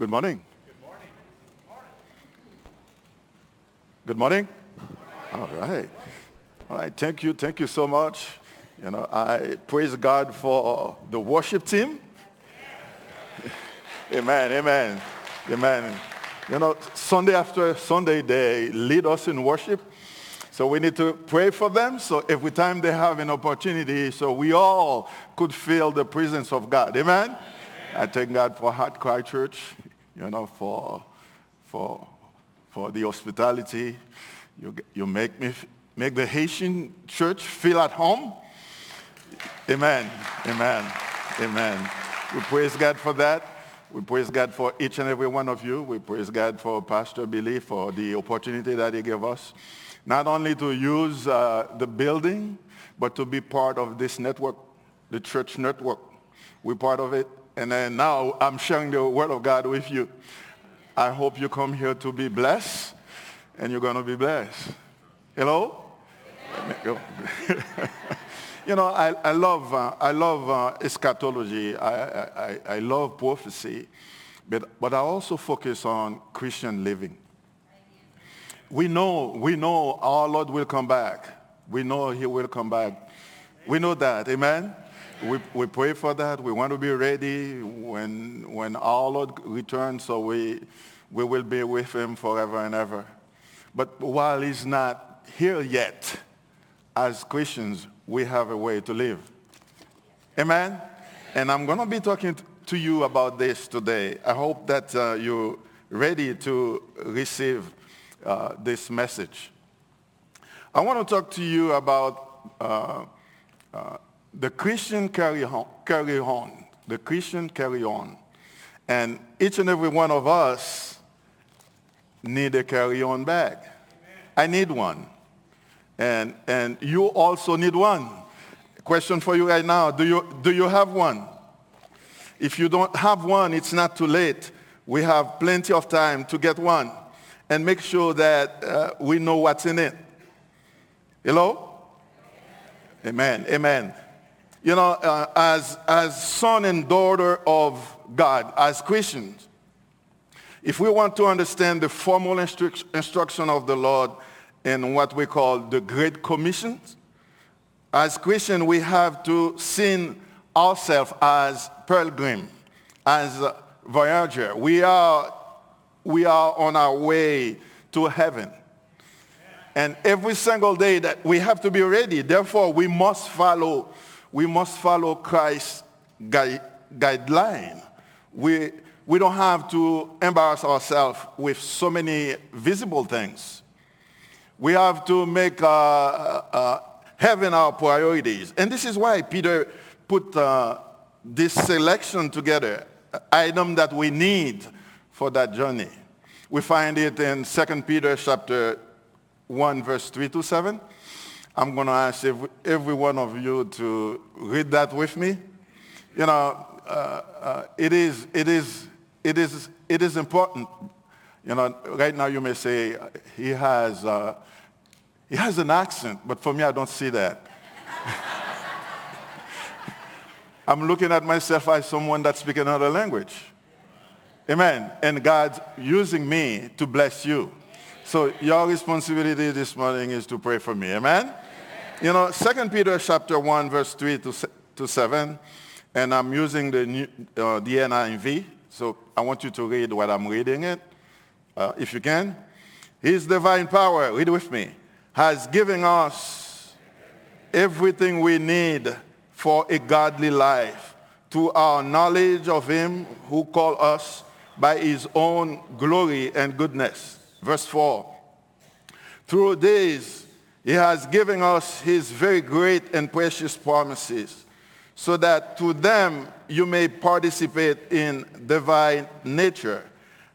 Good morning. Good morning. Good morning. All right. All right. Thank you. Thank you so much. You know, I praise God for the worship team. Amen. Amen. Amen. You know, Sunday after Sunday, they lead us in worship. So we need to pray for them. So every time they have an opportunity, so we all could feel the presence of God. Amen. I thank God for Heart Cry Church, you know, for, for, for the hospitality. You, you make me, make the Haitian church feel at home. Amen. Amen. Amen. We praise God for that. We praise God for each and every one of you. We praise God for Pastor Billy for the opportunity that he gave us. Not only to use uh, the building, but to be part of this network, the church network. We're part of it. And then now I'm sharing the word of God with you. I hope you come here to be blessed, and you're going to be blessed. Hello? you know, I, I love, uh, I love uh, eschatology. I, I, I love prophecy. But, but I also focus on Christian living. We know, we know our Lord will come back. We know he will come back. We know that. Amen? We, we pray for that. We want to be ready when, when our Lord returns so we, we will be with him forever and ever. But while he's not here yet, as Christians, we have a way to live. Amen? And I'm going to be talking to you about this today. I hope that uh, you're ready to receive uh, this message. I want to talk to you about uh, uh the Christian carry on, carry on. The Christian carry on. And each and every one of us need a carry-on bag. I need one. And, and you also need one. Question for you right now, do you, do you have one? If you don't have one, it's not too late. We have plenty of time to get one and make sure that uh, we know what's in it. Hello? Amen. Amen. You know, uh, as, as son and daughter of God, as Christians, if we want to understand the formal instru- instruction of the Lord, in what we call the Great Commission. As Christians, we have to see ourselves as pilgrim, as voyager. We are, we are on our way to heaven. And every single day that we have to be ready. Therefore, we must follow, we must follow Christ's guide, guideline. We, we don't have to embarrass ourselves with so many visible things we have to make uh, uh, heaven our priorities. And this is why Peter put uh, this selection together, item that we need for that journey. We find it in 2 Peter chapter 1, verse 3 to 7. I'm going to ask every, every one of you to read that with me. You know, uh, uh, it, is, it, is, it, is, it is important. You know, right now you may say, he has uh, he has an accent, but for me, I don't see that. I'm looking at myself as someone that speaks another language. Amen. And God's using me to bless you. So your responsibility this morning is to pray for me. Amen? You know, 2 Peter chapter 1, verse 3 to, to 7, and I'm using the, new, uh, the NIV, so I want you to read what I'm reading it, uh, if you can. His divine power, read with me, has given us everything we need for a godly life to our knowledge of him who called us by his own glory and goodness. Verse 4. Through these, he has given us his very great and precious promises, so that to them you may participate in divine nature,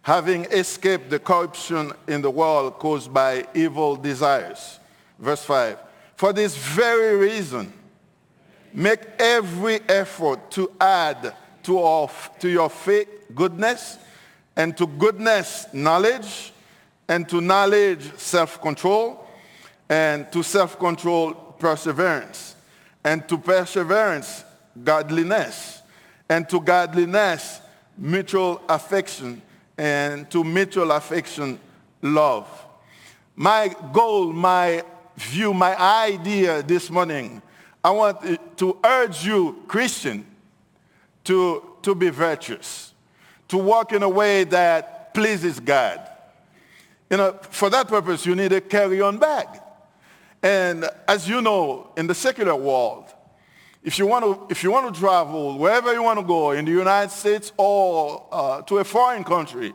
having escaped the corruption in the world caused by evil desires. Verse 5. For this very reason, make every effort to add to, our, to your faith goodness, and to goodness knowledge, and to knowledge self-control, and to self-control perseverance, and to perseverance godliness, and to godliness mutual affection, and to mutual affection, love. My goal, my view, my idea this morning, I want to urge you, Christian, to, to be virtuous, to walk in a way that pleases God. You know, for that purpose, you need a carry-on bag. And as you know, in the secular world, if you want to, if you want to travel wherever you want to go in the United States or uh, to a foreign country,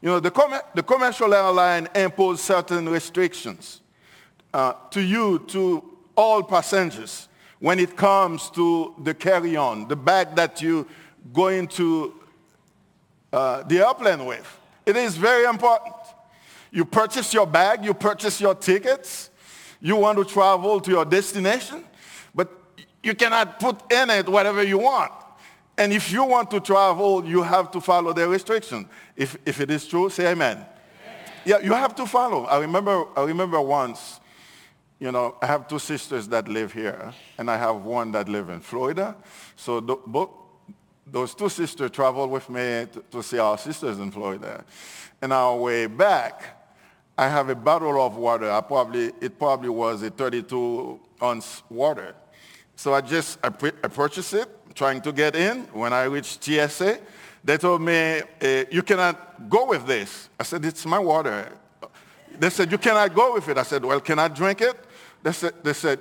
you know, the, com- the commercial airline impose certain restrictions uh, to you, to all passengers, when it comes to the carry-on, the bag that you go into uh, the airplane with. It is very important. You purchase your bag, you purchase your tickets, you want to travel to your destination, but you cannot put in it whatever you want. And if you want to travel, you have to follow the restriction. If, if it is true, say amen. amen. Yeah, you have to follow. I remember, I remember once, you know, I have two sisters that live here, and I have one that live in Florida. So the, both, those two sisters traveled with me to, to see our sisters in Florida. And our way back, I have a bottle of water. I probably, it probably was a 32 ounce water. So I just, I, I purchased it, trying to get in. When I reached TSA, they told me, uh, you cannot go with this. I said, it's my water. They said, you cannot go with it. I said, well, can I drink it? They said, they said,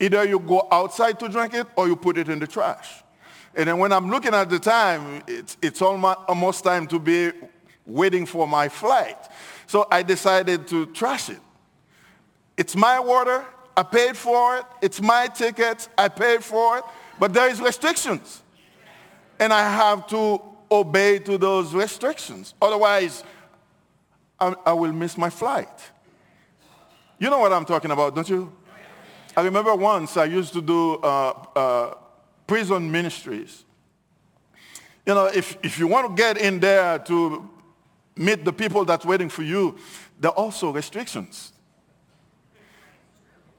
either you go outside to drink it or you put it in the trash. And then when I'm looking at the time, it's, it's almost time to be waiting for my flight. So I decided to trash it. It's my water. I paid for it. It's my ticket. I paid for it. But there is restrictions. And I have to obey to those restrictions. Otherwise, I, I will miss my flight. You know what I'm talking about, don't you? I remember once I used to do uh, uh, prison ministries. You know, if, if you want to get in there to meet the people that's waiting for you, there are also restrictions.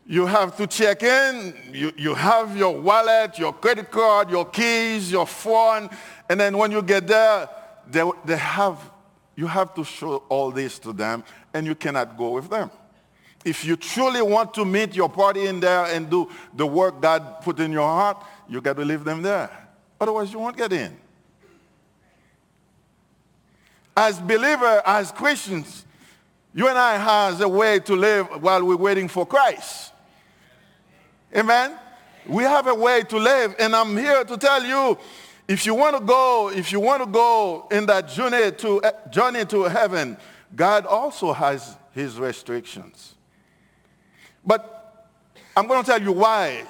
You have to check in, you, you have your wallet, your credit card, your keys, your phone, and then when you get there, they, they have, you have to show all this to them, and you cannot go with them. If you truly want to meet your party in there and do the work God put in your heart, you got to leave them there. Otherwise, you won't get in as believers, as Christians, you and I has a way to live while we're waiting for Christ. Amen? We have a way to live, and I'm here to tell you, if you want to go, if you want to go in that journey to journey to heaven, God also has his restrictions. But I'm going to tell you why,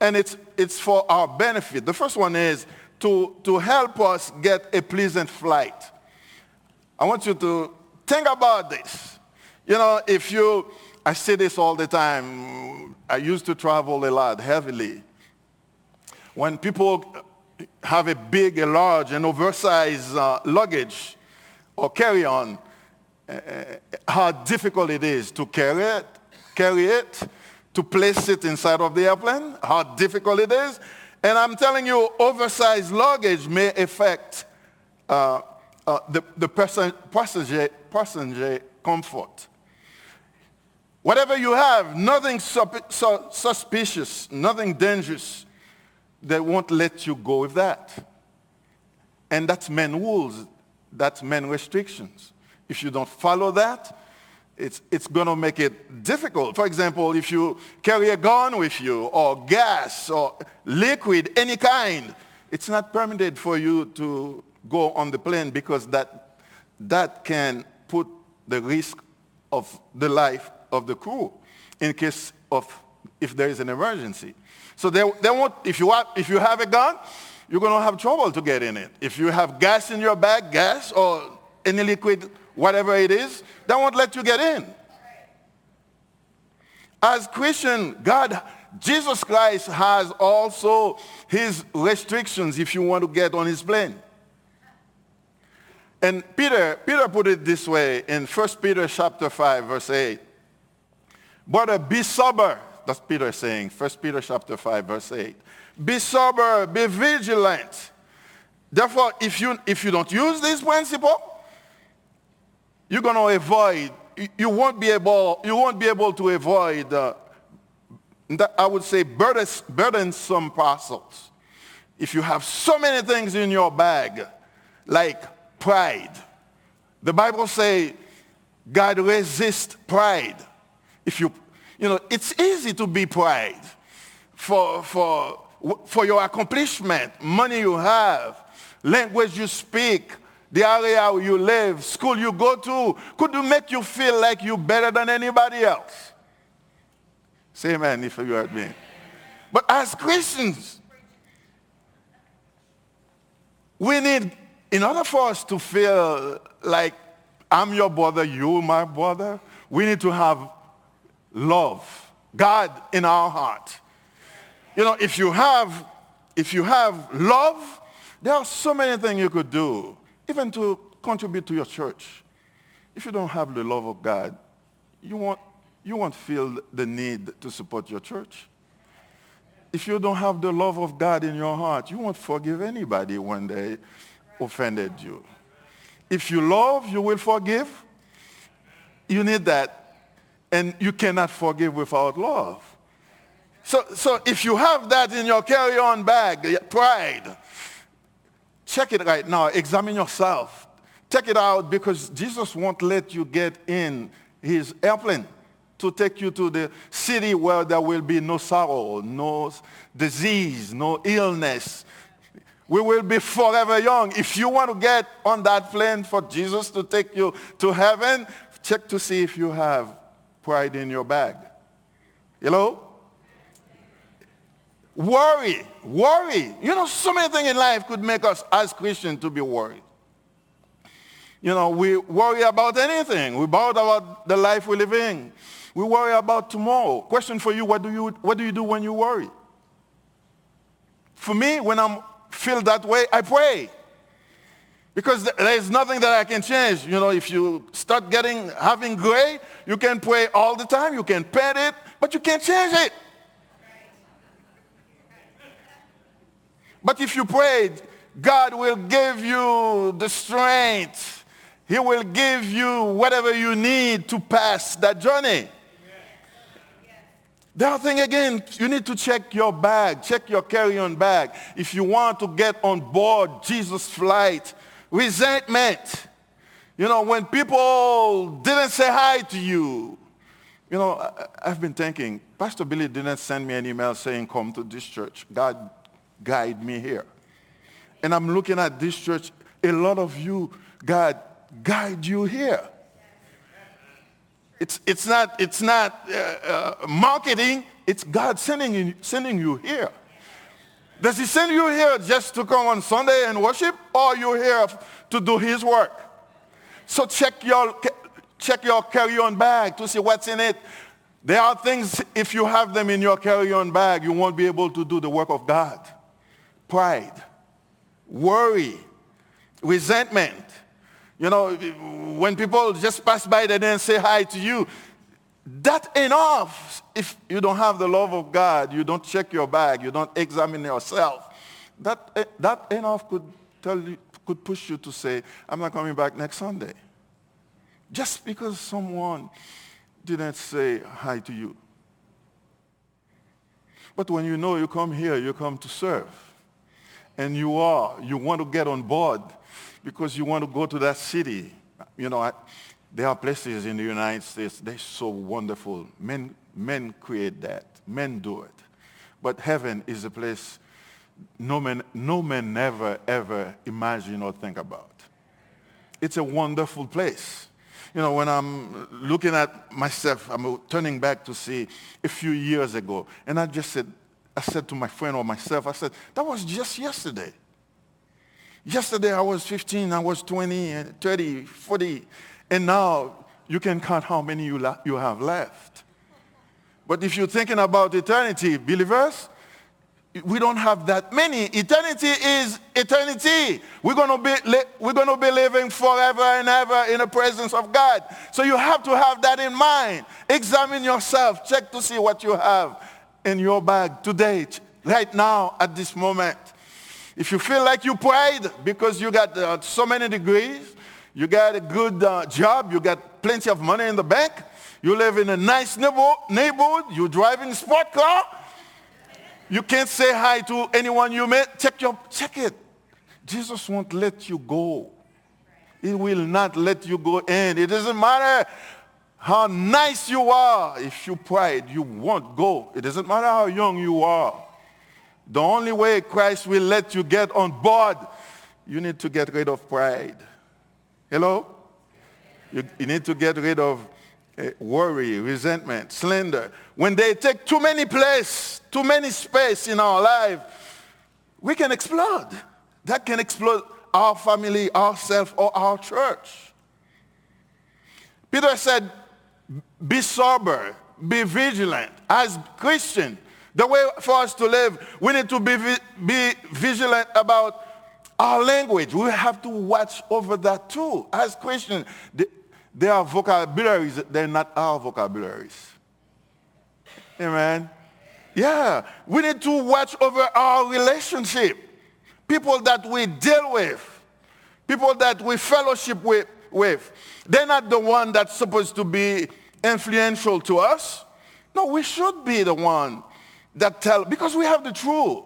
and it's, it's for our benefit. The first one is to, to help us get a pleasant flight. I want you to think about this. You know, if you, I say this all the time. I used to travel a lot heavily. When people have a big, a large, and oversized uh, luggage or carry-on, uh, how difficult it is to carry it, carry it, to place it inside of the airplane, how difficult it is. And I'm telling you, oversized luggage may affect uh, uh, the, the person, passenger, passenger comfort. Whatever you have, nothing su- suspicious, nothing dangerous, they won't let you go with that. And that's men rules. That's men restrictions. If you don't follow that, it's, it's going to make it difficult. For example, if you carry a gun with you or gas or liquid, any kind, it's not permitted for you to go on the plane because that, that can put the risk of the life of the crew in case of if there is an emergency. So they, they won't, if you, have, if you have a gun, you're going to have trouble to get in it. If you have gas in your bag, gas or any liquid, whatever it is, they won't let you get in. As Christian, God, Jesus Christ has also his restrictions if you want to get on his plane. And Peter, Peter put it this way in 1 Peter chapter 5, verse 8. Brother, be sober. That's Peter saying, 1 Peter chapter 5, verse 8. Be sober, be vigilant. Therefore, if you, if you don't use this principle, you're going to avoid, you won't be able, you won't be able to avoid, uh, I would say, burdens, burdensome parcels. If you have so many things in your bag, like pride. The Bible says God resists pride. If you, you know, it's easy to be pride for, for, for your accomplishment, money you have, language you speak, the area you live, school you go to, could make you feel like you're better than anybody else. Say amen if you heard me. But as Christians, we need, in order for us to feel like I'm your brother, you my brother, we need to have love, God in our heart. You know, if you have, if you have love, there are so many things you could do, even to contribute to your church. If you don't have the love of God, you won't, you won't feel the need to support your church. If you don't have the love of God in your heart, you won't forgive anybody when they offended you. If you love, you will forgive. You need that. And you cannot forgive without love. So, so if you have that in your carry-on bag, pride, check it right now. Examine yourself. Take it out because Jesus won't let you get in his airplane to take you to the city where there will be no sorrow, no disease, no illness. We will be forever young. If you want to get on that plane for Jesus to take you to heaven, check to see if you have pride in your bag. Hello? Worry, worry. You know, so many things in life could make us as Christians to be worried. You know, we worry about anything. We worry about the life we live in. We worry about tomorrow. Question for you, what do you, what do, you do when you worry? For me, when I feel that way, I pray. Because there is nothing that I can change. You know, if you start getting, having gray, you can pray all the time. You can pet it, but you can't change it. But if you pray, God will give you the strength. He will give you whatever you need to pass that journey. The other thing again, you need to check your bag, check your carry-on bag. If you want to get on board Jesus' flight, resentment. You know, when people didn't say hi to you. You know, I, have been thinking, Pastor Billy didn't send me an email saying, come to this church. God guide me here. And I'm looking at this church, a lot of you, God guide you here. It's, it's not, it's not uh, uh, marketing, it's God sending you, sending you here. Does he send you here just to come on Sunday and worship or you here to do his work? So check your, check your carry-on bag to see what's in it. There are things, if you have them in your carry-on bag, you won't be able to do the work of God. Pride, worry, resentment, you know, when people just pass by, they didn't say hi to you. That enough. If you don't have the love of God, you don't check your bag, you don't examine yourself. That, eh, that enough could tell you, could push you to say, I'm not coming back next Sunday. Just because someone didn't say hi to you. But when you know you come here, you come to serve. And you are, you want to get on board because you want to go to that city. You know, I, there are places in the United States, they're so wonderful. Men, men create that. Men do it. But heaven is a place no man, no man never, ever imagine or think about. It's a wonderful place. You know, when I'm looking at myself, I'm turning back to see a few years ago, and I just said, I said to my friend or myself, I said, that was just yesterday. Yesterday I was 15, I was 20, 30, 40, and now you can count how many you, la- you have left. But if you're thinking about eternity, believers, we don't have that many. Eternity is eternity. We're going to be li- we're going to be living forever and ever in the presence of God. So you have to have that in mind. Examine yourself. Check to see what you have in your bag today, right now, at this moment. If you feel like you prayed because you got uh, so many degrees, you got a good uh, job, you got plenty of money in the bank, you live in a nice neighborhood, you drive in a sport car, you can't say hi to anyone you met, check, your, check it. Jesus won't let you go. He will not let you go in. It doesn't matter how nice you are. If you pride, you won't go. It doesn't matter how young you are. The only way Christ will let you get on board, you need to get rid of pride. Hello? You, you need to get rid of uh, worry, resentment, slander. When they take too many place, too many space in our life, we can explode. That can explode our family, ourselves, or our church. Peter said, be sober, be vigilant. As Christian, the way for us to live, we need to be, be vigilant about our language. We have to watch over that too. As Christians, there are vocabularies, they're not our vocabularies. Amen. Yeah, we need to watch over our relationship people that we deal with, people that we fellowship with, with. They're not the one that's supposed to be influential to us. No, we should be the one that tell, because we have the truth.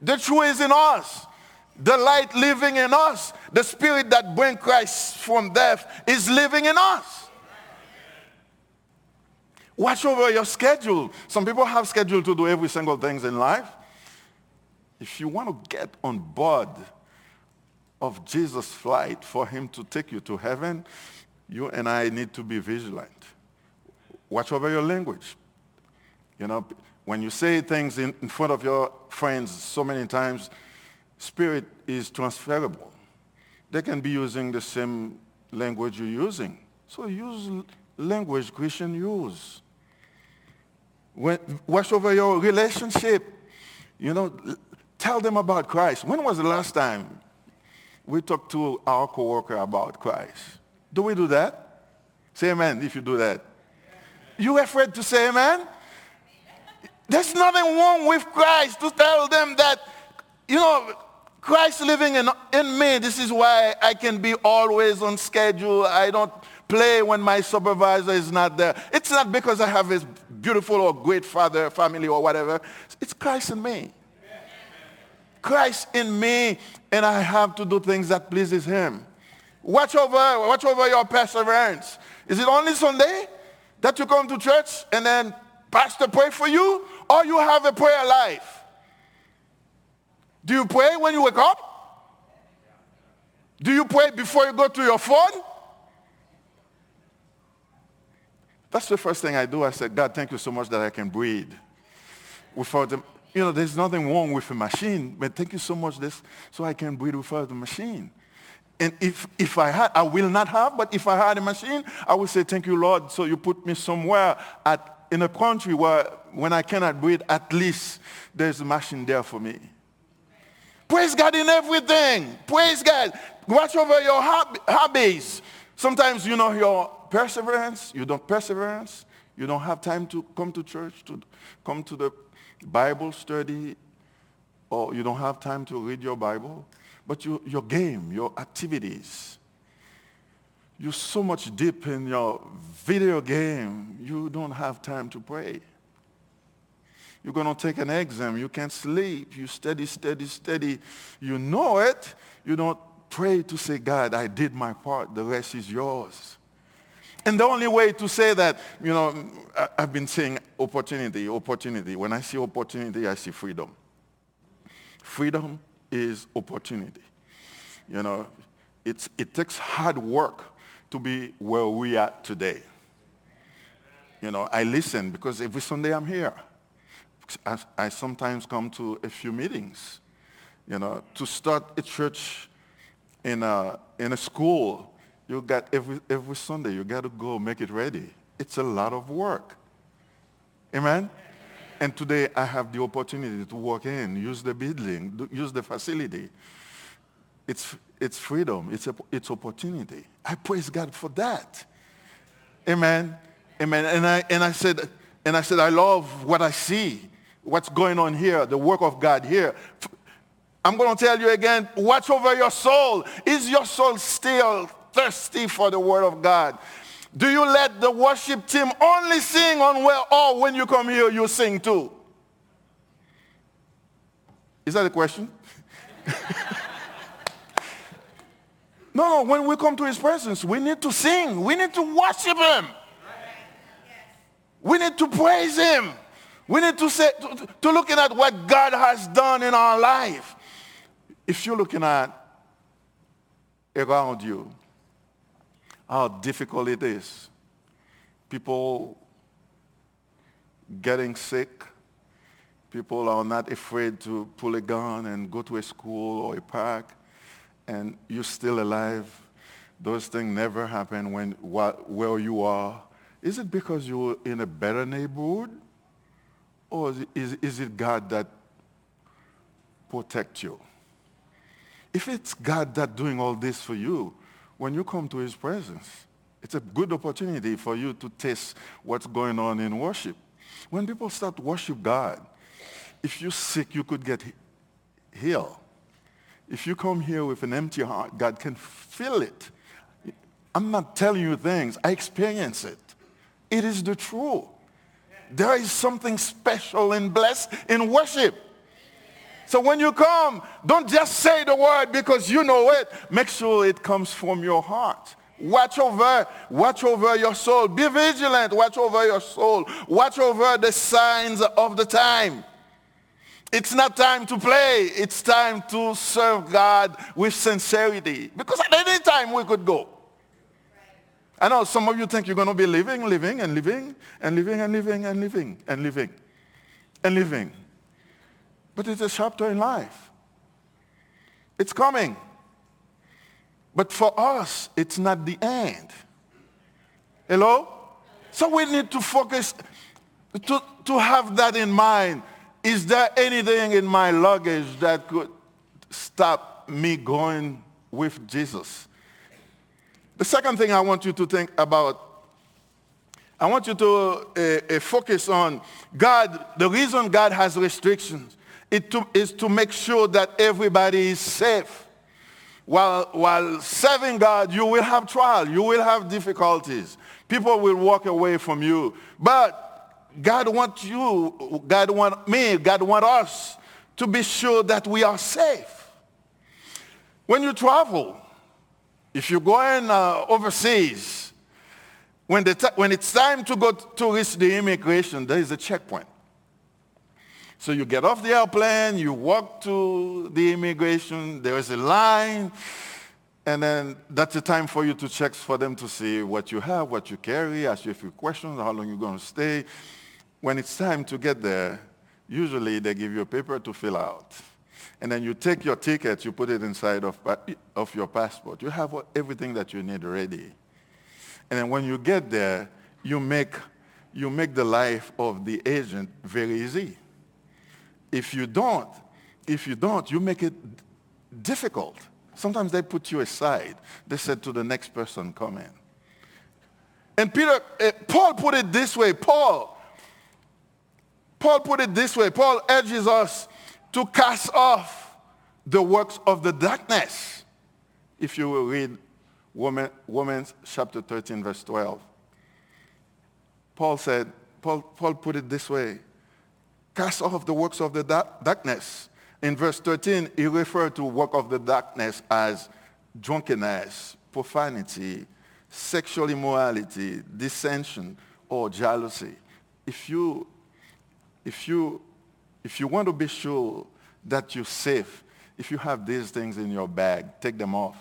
The truth is in us. The light living in us. The spirit that brings Christ from death is living in us. Watch over your schedule. Some people have schedule to do every single thing in life. If you want to get on board of Jesus' flight for him to take you to heaven, you and I need to be vigilant. Watch over your language. You know, when you say things in, in front of your friends so many times, spirit is transferable. They can be using the same language you're using. So use language Christian use. When, watch over your relationship. You know, Tell them about Christ. When was the last time we talked to our coworker about Christ? Do we do that? Say amen if you do that. You afraid to say amen? There's nothing wrong with Christ to tell them that, you know, Christ living in, in me, this is why I can be always on schedule. I don't play when my supervisor is not there. It's not because I have a beautiful or great father, family or whatever. It's Christ in me. Christ in me and I have to do things that pleases him. Watch over, watch over your perseverance. Is it only Sunday that you come to church and then pastor pray for you or you have a prayer life? Do you pray when you wake up? Do you pray before you go to your phone? That's the first thing I do. I said, God, thank you so much that I can breathe without the, you know, there's nothing wrong with a machine, but thank you so much this, so I can breathe without the machine. And if, if I had, I will not have, but if I had a machine, I would say, thank you, Lord. So you put me somewhere at, in a country where when I cannot breathe, at least there's a machine there for me. Praise God in everything. Praise God. Watch over your hobbies. Sometimes, you know, your perseverance, you don't perseverance. You don't have time to come to church, to come to the Bible study, or you don't have time to read your Bible, but you, your game, your activities, you're so much deep in your video game, you don't have time to pray. You're going to take an exam. You can't sleep. You study, study, study. You know it. You don't pray to say, God, I did my part. The rest is yours. And the only way to say that, you know, I've been saying opportunity, opportunity. When I see opportunity, I see freedom. Freedom is opportunity. You know, it's, it takes hard work to be where we are today. You know, I listen because every Sunday I'm here. I, sometimes come to a few meetings. You know, to start a church in a, in a school you got every, every Sunday, you got to go make it ready. It's a lot of work. Amen? And today I have the opportunity to walk in, use the building, use the facility. It's, it's freedom. It's, a, it's opportunity. I praise God for that. Amen. Amen. And I, and I said, and I said, I love what I see, what's going on here, the work of God here. I'm going to tell you again, watch over your soul. Is your soul still thirsty for the word of God? Do you let the worship team only sing on where, or when you come here, you sing too? Is that a question? no, no, when we come to his presence, we need to sing. We need to worship him. We need to praise him. We need to say, to, to looking at what God has done in our life. If you're looking at around you, how difficult it is. People getting sick. People are not afraid to pull a gun and go to a school or a park and you're still alive. Those things never happen when where you are. Is it because you're in a better neighborhood? Or is, is, it God that protects you? If it's God that doing all this for you, when you come to his presence, it's a good opportunity for you to taste what's going on in worship. When people start worship God, if you're sick, you could get healed. If you come here with an empty heart, God can fill it. I'm not telling you things. I experience it. It is the truth. There is something special and blessed in worship. So when you come, don't just say the word because you know it. Make sure it comes from your heart. Watch over, watch over your soul. Be vigilant. Watch over your soul. Watch over the signs of the time. It's not time to play. It's time to serve God with sincerity. Because at any time we could go. I know some of you think you're going to be living, living, and living, and living, and living, and living, and living, and living. But it's a chapter in life. It's coming. But for us, it's not the end. Hello? So we need to focus, to, to have that in mind. Is there anything in my luggage that could stop me going with Jesus? The second thing I want you to think about, I want you to uh, uh, focus on God, the reason God has restrictions it to, is to make sure that everybody is safe. While, while serving God, you will have trial, you will have difficulties. People will walk away from you. But God wants you, God wants me, God wants us to be sure that we are safe. When you travel, if you're going uh, overseas, when, the when it's time to go to reach the immigration, there is a checkpoint. So you get off the airplane, you walk to the immigration, there is a line, and then that's the time for you to check for them to see what you have, what you carry, ask you a few questions, how long you're going to stay. When it's time to get there, usually they give you a paper to fill out. And then you take your ticket, you put it inside of, of your passport. You have everything that you need ready. And then when you get there, you make, you make the life of the agent very easy. If you don't, if you don't, you make it difficult. Sometimes they put you aside. They said to the next person, come in. And Peter, uh, Paul put it this way. Paul, Paul put it this way. Paul urges us to cast off the works of the darkness. If you will read Romans chapter 13, verse 12. Paul said, Paul, Paul put it this way. Cast off the works of the darkness. In verse 13, he referred to work of the darkness as drunkenness, profanity, sexual immorality, dissension, or jealousy. If you, if you, if you want to be sure that you're safe, if you have these things in your bag, take them off.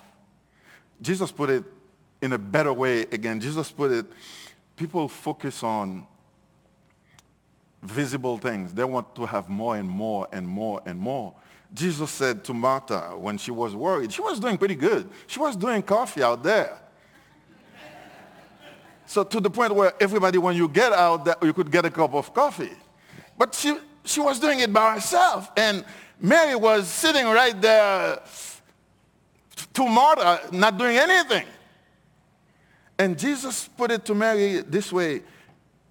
Jesus put it in a better way again. Jesus put it, people focus on visible things. They want to have more and more and more and more. Jesus said to Martha when she was worried, she was doing pretty good. She was doing coffee out there. so to the point where everybody, when you get out you could get a cup of coffee. But she, she was doing it by herself. And Mary was sitting right there to Martha, not doing anything. And Jesus put it to Mary this way.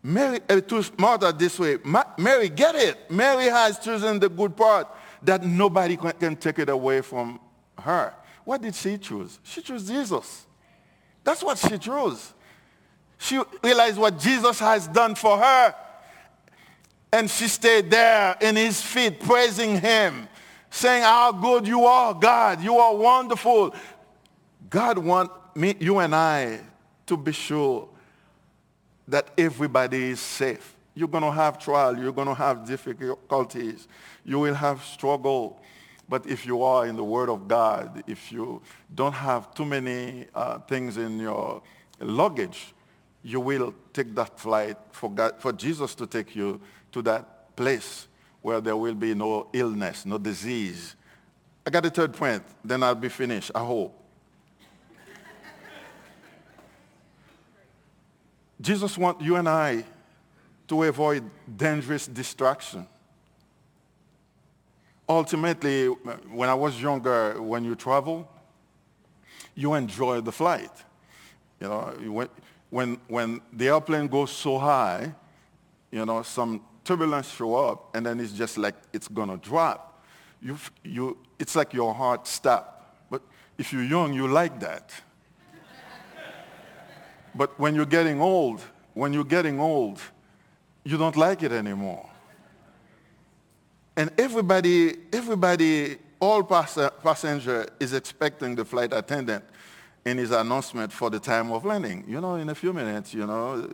Mary, uh, to Martha this way, Mary, get it. Mary has chosen the good part that nobody can take it away from her. What did she choose? She chose Jesus. That's what she chose. She realized what Jesus has done for her. And she stayed there in his feet, praising him, saying how good you are, God. You are wonderful. God wants me, you and I to be sure that everybody is safe. You're going to have trial. You're going to have difficulties. You will have struggle. But if you are in the Word of God, if you don't have too many uh, things in your luggage, you will take that flight for, God, for Jesus to take you to that place where there will be no illness, no disease. I got a third point, then I'll be finished, I hope. Jesus wants you and I to avoid dangerous distraction. Ultimately, when I was younger, when you travel, you enjoy the flight. You know, when, when, the airplane goes so high, you know, some turbulence show up, and then it's just like it's gonna drop. You, you, it's like your heart stop. But if you're young, you like that. but when you're getting old, when you're getting old, you don't like it anymore. And everybody, everybody, all pass- passenger is expecting the flight attendant in his announcement for the time of landing. You know, in a few minutes, you know,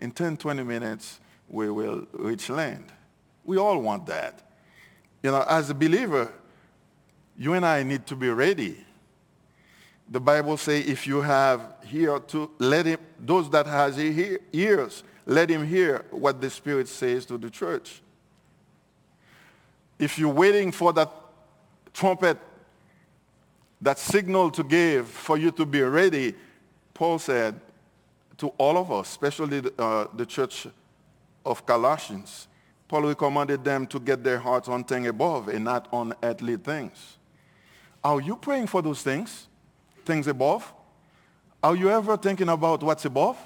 in 10, 20 minutes, we will reach land. We all want that. You know, as a believer, you and I need to be ready. The Bible says if you have ear to let him, those that has ears, let him hear what the Spirit says to the church. If you're waiting for that trumpet, that signal to give for you to be ready, Paul said to all of us, especially the, uh, the church of Colossians, Paul recommended them to get their hearts on things above and not on earthly things. Are you praying for those things? Things above? Are you ever thinking about what's above?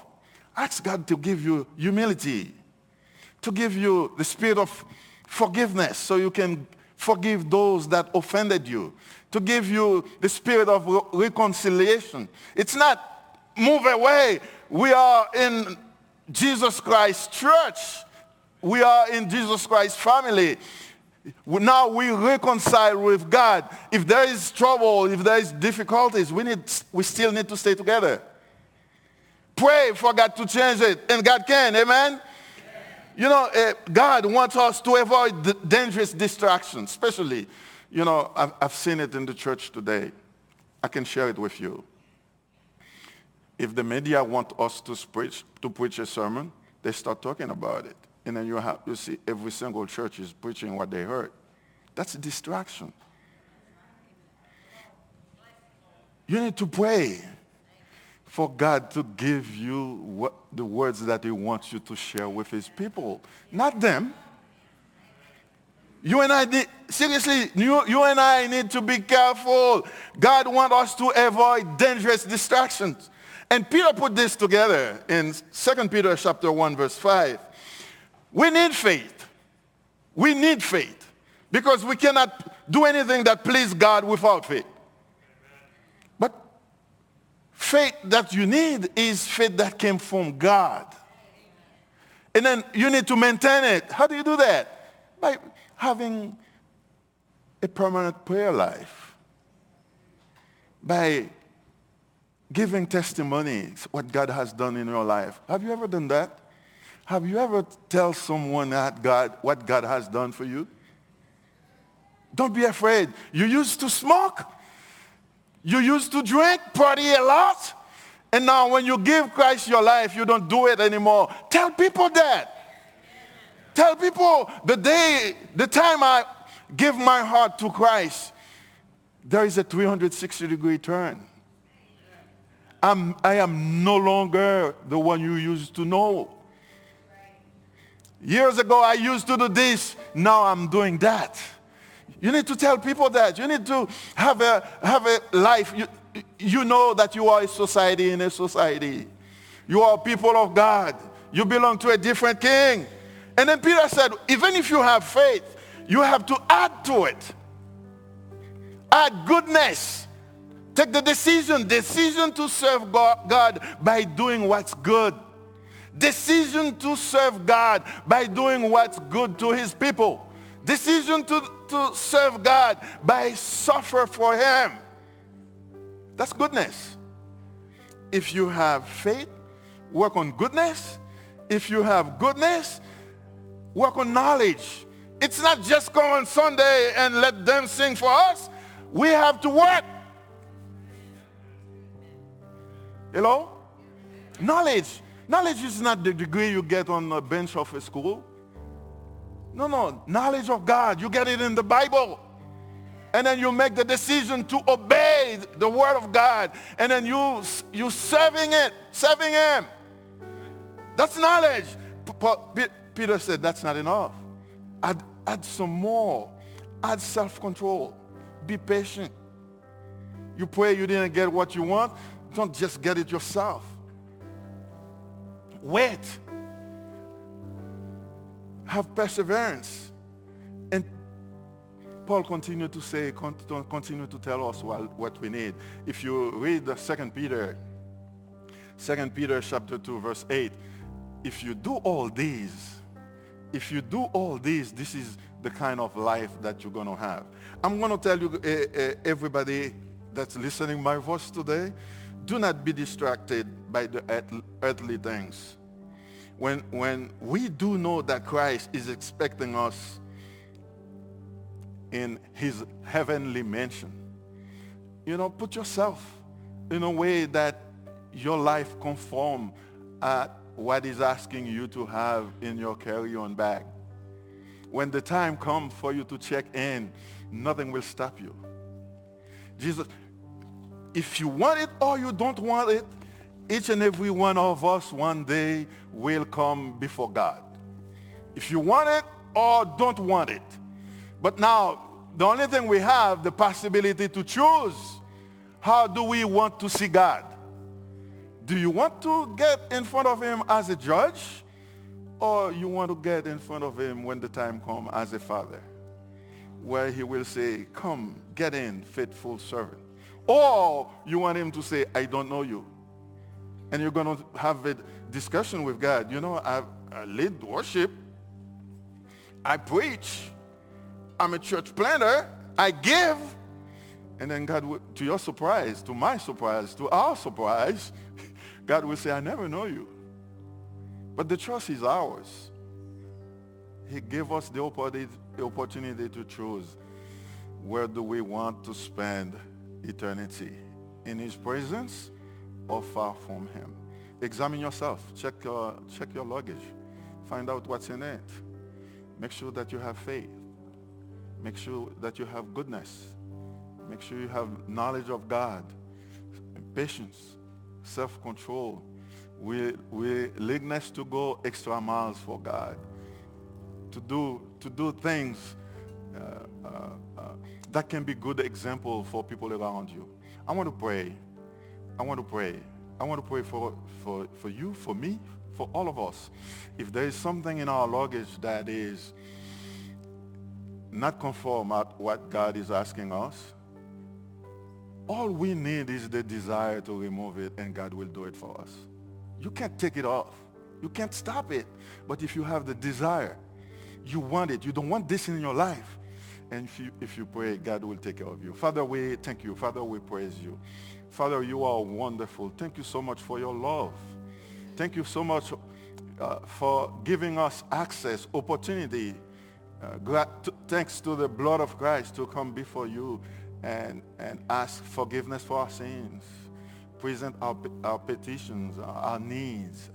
Ask God to give you humility, to give you the spirit of forgiveness so you can forgive those that offended you, to give you the spirit of reconciliation. It's not move away. We are in Jesus Christ church. We are in Jesus Christ family. Now we reconcile with God. If there is trouble, if there is difficulties, we, need, we still need to stay together. Pray for God to change it, and God can. Amen? You know, uh, God wants us to avoid dangerous distractions, especially, you know, I've, I've seen it in the church today. I can share it with you. If the media want us to preach, to preach a sermon, they start talking about it. And then you, have, you see every single church is preaching what they heard. That's a distraction. You need to pray for God to give you what, the words that he wants you to share with his people, not them. You and I need, seriously, you, you and I need to be careful. God wants us to avoid dangerous distractions. And Peter put this together in 2 Peter chapter 1 verse 5. We need faith. We need faith because we cannot do anything that please God without faith. But faith that you need is faith that came from God. And then you need to maintain it. How do you do that? By having a permanent prayer life. By giving testimonies what God has done in your life. Have you ever done that? Have you ever tell someone that God what God has done for you? Don't be afraid. You used to smoke. You used to drink, party a lot. And now when you give Christ your life, you don't do it anymore. Tell people that. Tell people the day, the time I give my heart to Christ, there is a 360 degree turn. I'm, I am no longer the one you used to know. Years ago, I used to do this. Now I'm doing that. You need to tell people that. You need to have a, have a life. You, you know that you are a society in a society. You are people of God. You belong to a different king. And then Peter said, even if you have faith, you have to add to it. Add goodness, Take the decision, decision to serve God by doing what's good. Decision to serve God by doing what's good to his people. Decision to, to serve God by suffer for him. That's goodness. If you have faith, work on goodness. If you have goodness, work on knowledge. It's not just go on Sunday and let them sing for us. We have to work. Hello? Knowledge. Knowledge is not the degree you get on the bench of a school. No, no. Knowledge of God. You get it in the Bible. And then you make the decision to obey the word of God. And then you, you serving it, serving him. That's knowledge. Peter said that's not enough. Add, add some more. Add self-control. Be patient. You pray you didn't get what you want. Don't just get it yourself. Wait. Have perseverance. And Paul continued to say, continue to tell us what we need. If you read the 2 Peter, 2 Peter chapter 2, verse 8, if you do all these, if you do all this, this is the kind of life that you're going to have. I'm going to tell you, uh, uh, everybody that's listening my voice today, do not be distracted by the earthly things. When, when we do know that Christ is expecting us in his heavenly mansion, you know, put yourself in a way that your life conform at what he's asking you to have in your carry-on bag. When the time comes for you to check in, nothing will stop you. Jesus, if you want it or you don't want it, each and every one of us one day will come before God. If you want it or don't want it. But now, the only thing we have, the possibility to choose, how do we want to see God? Do you want to get in front of him as a judge? Or you want to get in front of him when the time comes as a father? Where he will say, come, get in, faithful servant. Or you want him to say, I don't know you. And you're going to have a discussion with God. You know, I, I lead worship. I preach. I'm a church planter. I give. And then God, to your surprise, to my surprise, to our surprise, God will say, I never know you. But the trust is ours. He gave us the opportunity to choose where do we want to spend eternity in his presence or far from him. Examine yourself. Check your, check your luggage. Find out what's in it. Make sure that you have faith. Make sure that you have goodness. Make sure you have knowledge of God, patience, self-control, we, we willingness to go extra miles for God, to do, to do things uh, uh, uh, that can be good example for people around you. I want to pray. I want to pray. I want to pray for, for, for you, for me, for all of us. If there is something in our luggage that is not conform at what God is asking us, all we need is the desire to remove it and God will do it for us. You can't take it off. You can't stop it. But if you have the desire, you want it. You don't want this in your life. And if you, if you pray, God will take care of you. Father, we thank you. Father, we praise you. Father, you are wonderful. Thank you so much for your love. Thank you so much uh, for giving us access, opportunity. Uh, thanks to the blood of Christ to come before you and, and ask forgiveness for our sins. Present our, our petitions, our needs.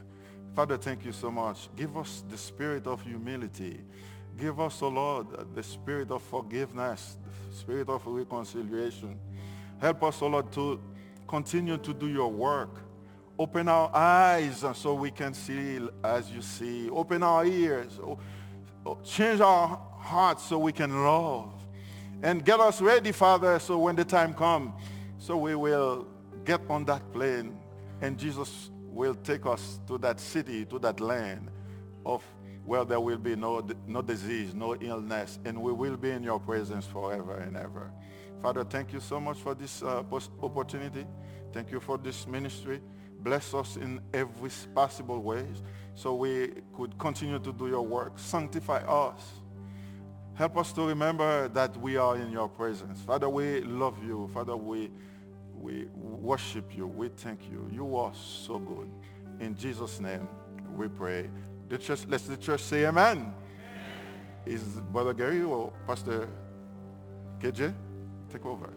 Father, thank you so much. Give us the spirit of humility Give us, O oh Lord, the spirit of forgiveness, the spirit of reconciliation. Help us, O oh Lord, to continue to do your work. Open our eyes so we can see as you see. Open our ears. Change our hearts so we can love. And get us ready, Father, so when the time comes, so we will get on that plane and Jesus will take us to that city, to that land of where there will be no, no disease, no illness, and we will be in your presence forever and ever. Father, thank you so much for this uh, opportunity. Thank you for this ministry. Bless us in every possible way so we could continue to do your work. Sanctify us. Help us to remember that we are in your presence. Father, we love you. Father, we, we worship you. We thank you. You are so good. In Jesus' name, we pray. The church, let's the church say amen. amen. Is Brother Gary or Pastor KJ? Take over.